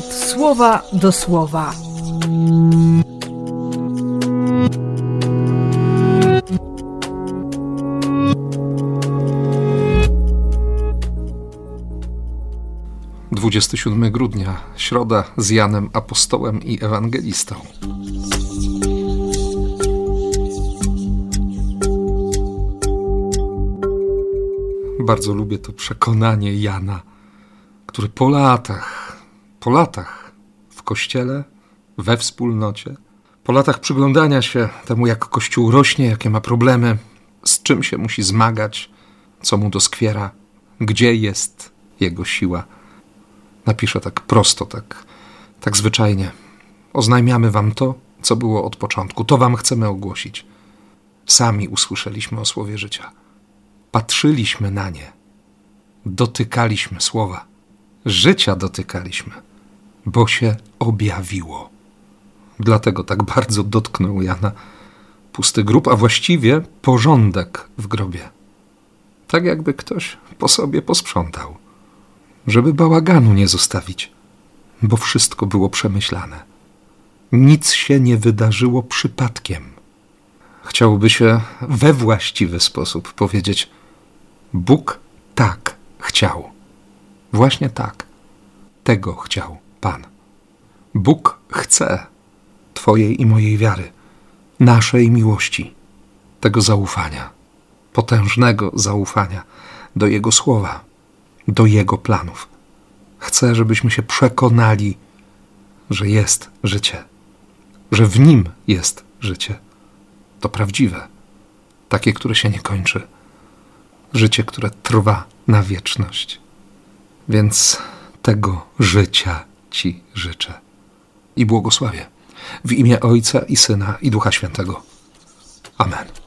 słowa do słowa. Dwudziesty siódmy grudnia, środa z Janem Apostołem i Ewangelistą. Bardzo lubię to przekonanie Jana, który po latach, po latach w kościele, we wspólnocie, po latach przyglądania się temu, jak Kościół rośnie, jakie ma problemy, z czym się musi zmagać, co mu doskwiera, gdzie jest jego siła, napisze tak prosto, tak, tak zwyczajnie. Oznajmiamy wam to, co było od początku, to wam chcemy ogłosić. Sami usłyszeliśmy o słowie życia. Patrzyliśmy na nie, dotykaliśmy słowa, życia dotykaliśmy, bo się objawiło. Dlatego tak bardzo dotknął Jana pusty grób, a właściwie porządek w grobie. Tak jakby ktoś po sobie posprzątał, żeby bałaganu nie zostawić, bo wszystko było przemyślane. Nic się nie wydarzyło przypadkiem. Chciałoby się we właściwy sposób powiedzieć: Bóg tak chciał. Właśnie tak. Tego chciał Pan. Bóg chce Twojej i mojej wiary, naszej miłości, tego zaufania, potężnego zaufania do Jego słowa, do Jego planów. Chce, żebyśmy się przekonali, że jest życie, że w Nim jest życie. To prawdziwe, takie, które się nie kończy życie, które trwa na wieczność. Więc tego życia Ci życzę i błogosławię w imię Ojca i Syna i Ducha Świętego. Amen.